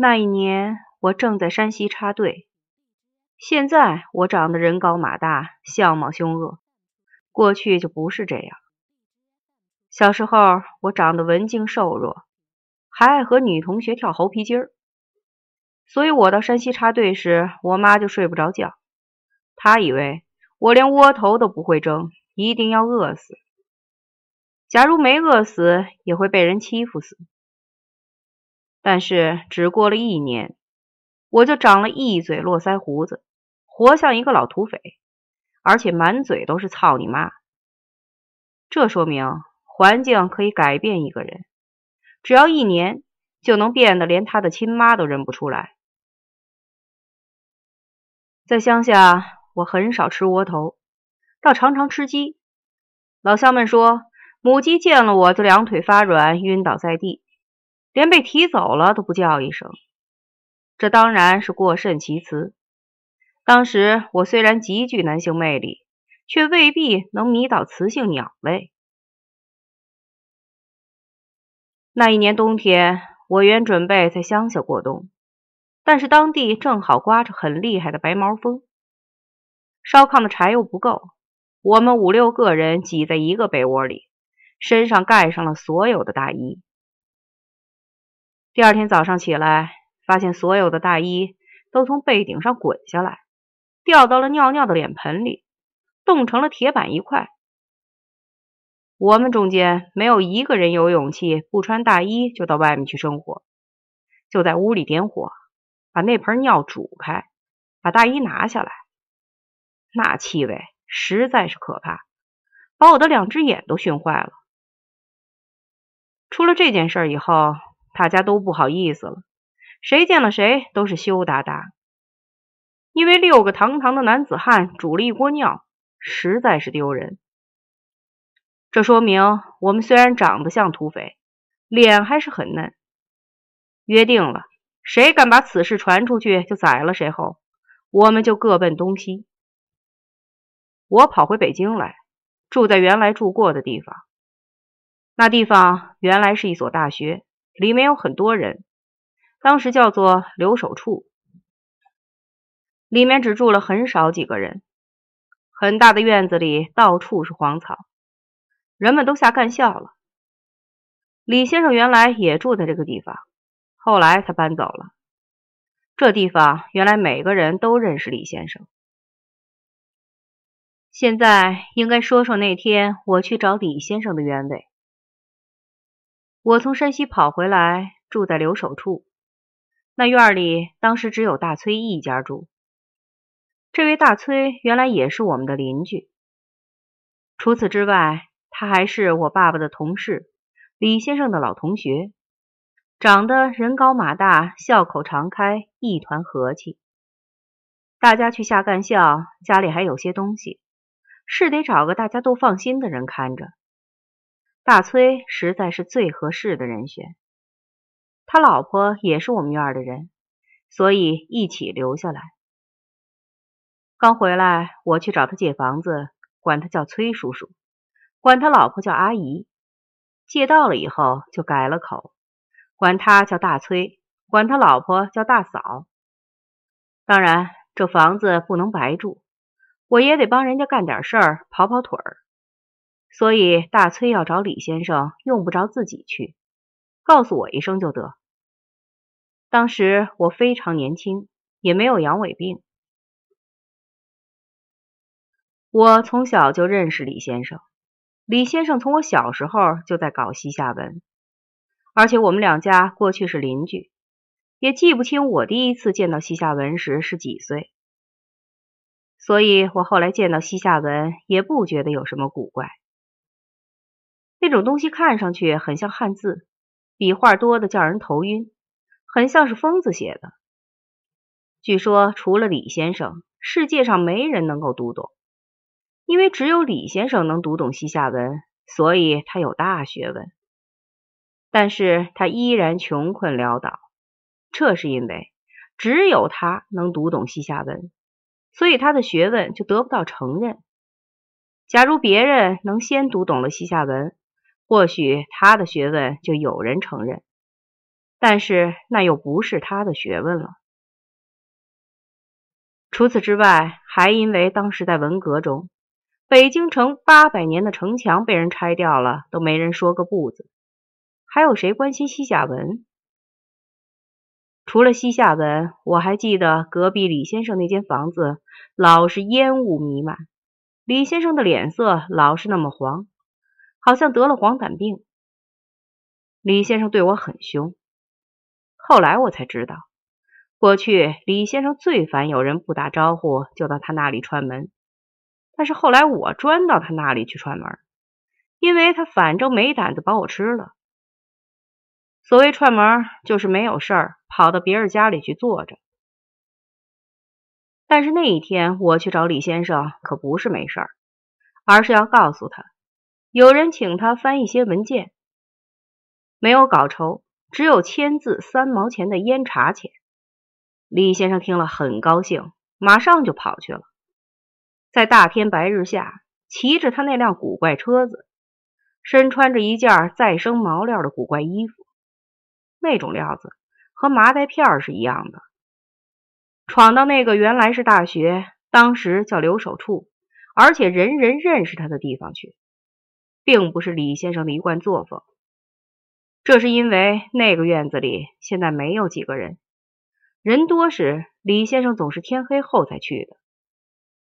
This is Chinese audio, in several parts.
那一年我正在山西插队，现在我长得人高马大，相貌凶恶，过去就不是这样。小时候我长得文静瘦弱，还爱和女同学跳猴皮筋儿，所以我到山西插队时，我妈就睡不着觉，她以为我连窝头都不会蒸，一定要饿死。假如没饿死，也会被人欺负死。但是只过了一年，我就长了一嘴络腮胡子，活像一个老土匪，而且满嘴都是“操你妈”。这说明环境可以改变一个人，只要一年就能变得连他的亲妈都认不出来。在乡下，我很少吃窝头，倒常常吃鸡。老乡们说。母鸡见了我就两腿发软，晕倒在地，连被提走了都不叫一声。这当然是过甚其词。当时我虽然极具男性魅力，却未必能迷倒雌性鸟类。那一年冬天，我原准备在乡下过冬，但是当地正好刮着很厉害的白毛风，烧炕的柴又不够，我们五六个人挤在一个被窝里。身上盖上了所有的大衣。第二天早上起来，发现所有的大衣都从被顶上滚下来，掉到了尿尿的脸盆里，冻成了铁板一块。我们中间没有一个人有勇气不穿大衣就到外面去生火，就在屋里点火，把那盆尿煮开，把大衣拿下来。那气味实在是可怕，把我的两只眼都熏坏了。出了这件事以后，大家都不好意思了，谁见了谁都是羞答答，因为六个堂堂的男子汉煮了一锅尿，实在是丢人。这说明我们虽然长得像土匪，脸还是很嫩。约定了，谁敢把此事传出去，就宰了谁后，我们就各奔东西。我跑回北京来，住在原来住过的地方。那地方原来是一所大学，里面有很多人，当时叫做留守处。里面只住了很少几个人，很大的院子里到处是荒草，人们都下干校了。李先生原来也住在这个地方，后来他搬走了。这地方原来每个人都认识李先生。现在应该说说那天我去找李先生的原委。我从山西跑回来，住在留守处。那院里当时只有大崔一家住。这位大崔原来也是我们的邻居。除此之外，他还是我爸爸的同事，李先生的老同学，长得人高马大，笑口常开，一团和气。大家去下干校，家里还有些东西，是得找个大家都放心的人看着。大崔实在是最合适的人选，他老婆也是我们院的人，所以一起留下来。刚回来，我去找他借房子，管他叫崔叔叔，管他老婆叫阿姨。借到了以后，就改了口，管他叫大崔，管他老婆叫大嫂。当然，这房子不能白住，我也得帮人家干点事儿，跑跑腿儿。所以大崔要找李先生，用不着自己去，告诉我一声就得。当时我非常年轻，也没有阳痿病。我从小就认识李先生，李先生从我小时候就在搞西夏文，而且我们两家过去是邻居，也记不清我第一次见到西夏文时是几岁，所以我后来见到西夏文也不觉得有什么古怪。那种东西看上去很像汉字，笔画多的叫人头晕，很像是疯子写的。据说除了李先生，世界上没人能够读懂，因为只有李先生能读懂西夏文，所以他有大学问。但是他依然穷困潦倒，这是因为只有他能读懂西夏文，所以他的学问就得不到承认。假如别人能先读懂了西夏文，或许他的学问就有人承认。但是那又不是他的学问了。除此之外，还因为当时在文革中，北京城八百年的城墙被人拆掉了，都没人说个不字。还有谁关心西夏文？除了西夏文，我还记得隔壁李先生那间房子老是烟雾弥漫，李先生的脸色老是那么黄，好像得了黄疸病。李先生对我很凶。后来我才知道。过去李先生最烦有人不打招呼就到他那里串门，但是后来我专到他那里去串门，因为他反正没胆子把我吃了。所谓串门，就是没有事儿跑到别人家里去坐着。但是那一天我去找李先生，可不是没事儿，而是要告诉他，有人请他翻一些文件，没有稿酬，只有签字三毛钱的烟茶钱。李先生听了很高兴，马上就跑去了。在大天白日下，骑着他那辆古怪车子，身穿着一件再生毛料的古怪衣服，那种料子和麻袋片是一样的。闯到那个原来是大学，当时叫留守处，而且人人认识他的地方去，并不是李先生的一贯作风。这是因为那个院子里现在没有几个人。人多时，李先生总是天黑后才去的。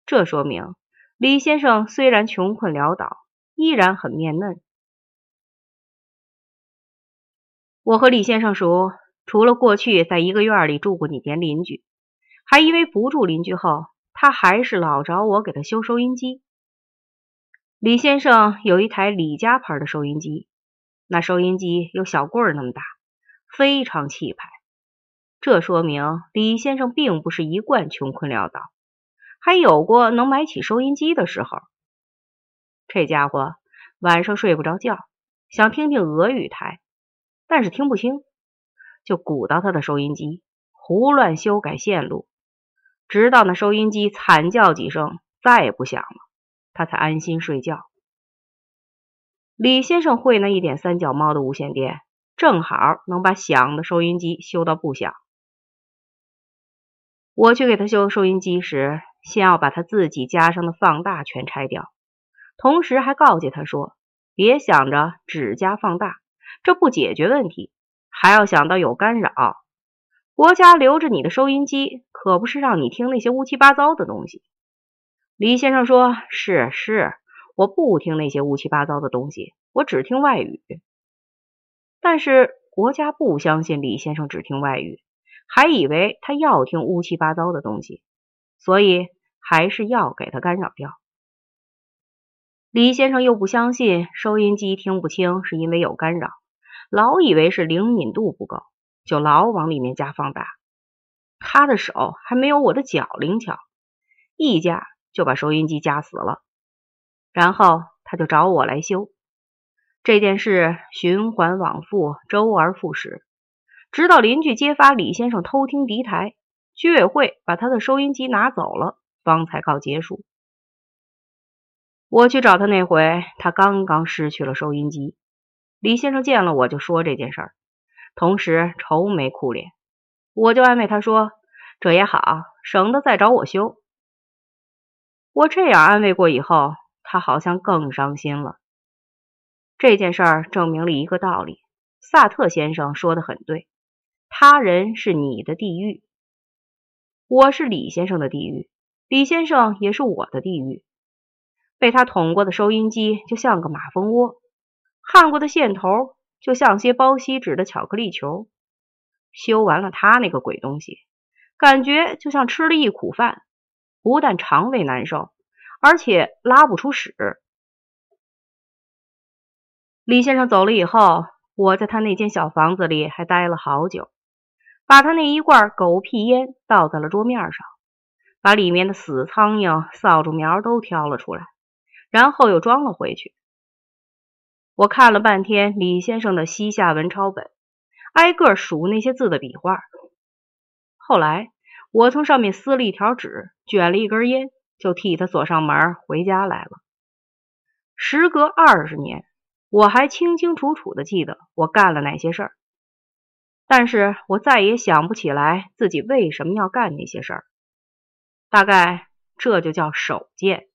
这说明李先生虽然穷困潦倒，依然很面嫩。我和李先生熟，除了过去在一个院里住过几年邻居，还因为不住邻居后，他还是老找我给他修收音机。李先生有一台李家牌的收音机，那收音机有小棍儿那么大，非常气派。这说明李先生并不是一贯穷困潦倒，还有过能买起收音机的时候。这家伙晚上睡不着觉，想听听俄语台，但是听不清，就鼓捣他的收音机，胡乱修改线路，直到那收音机惨叫几声，再也不响了，他才安心睡觉。李先生会那一点三脚猫的无线电，正好能把响的收音机修到不响。我去给他修收音机时，先要把他自己加上的放大全拆掉，同时还告诫他说：“别想着只加放大，这不解决问题，还要想到有干扰。国家留着你的收音机，可不是让你听那些乌七八糟的东西。”李先生说：“是是，我不听那些乌七八糟的东西，我只听外语。”但是国家不相信李先生只听外语。还以为他要听乌七八糟的东西，所以还是要给他干扰掉。李先生又不相信收音机听不清是因为有干扰，老以为是灵敏度不够，就老往里面加放大。他的手还没有我的脚灵巧，一加就把收音机夹死了。然后他就找我来修。这件事循环往复，周而复始。直到邻居揭发李先生偷听敌台，居委会把他的收音机拿走了，方才告结束。我去找他那回，他刚刚失去了收音机。李先生见了我就说这件事，同时愁眉苦脸。我就安慰他说：“这也好，省得再找我修。”我这样安慰过以后，他好像更伤心了。这件事儿证明了一个道理：萨特先生说的很对。他人是你的地狱，我是李先生的地狱，李先生也是我的地狱。被他捅过的收音机就像个马蜂窝，焊过的线头就像些包锡纸的巧克力球。修完了他那个鬼东西，感觉就像吃了一苦饭，不但肠胃难受，而且拉不出屎。李先生走了以后，我在他那间小房子里还待了好久。把他那一罐狗屁烟倒在了桌面上，把里面的死苍蝇、扫帚苗都挑了出来，然后又装了回去。我看了半天李先生的西夏文抄本，挨个数那些字的笔画。后来我从上面撕了一条纸，卷了一根烟，就替他锁上门回家来了。时隔二十年，我还清清楚楚的记得我干了哪些事儿。但是我再也想不起来自己为什么要干那些事儿。大概这就叫手贱。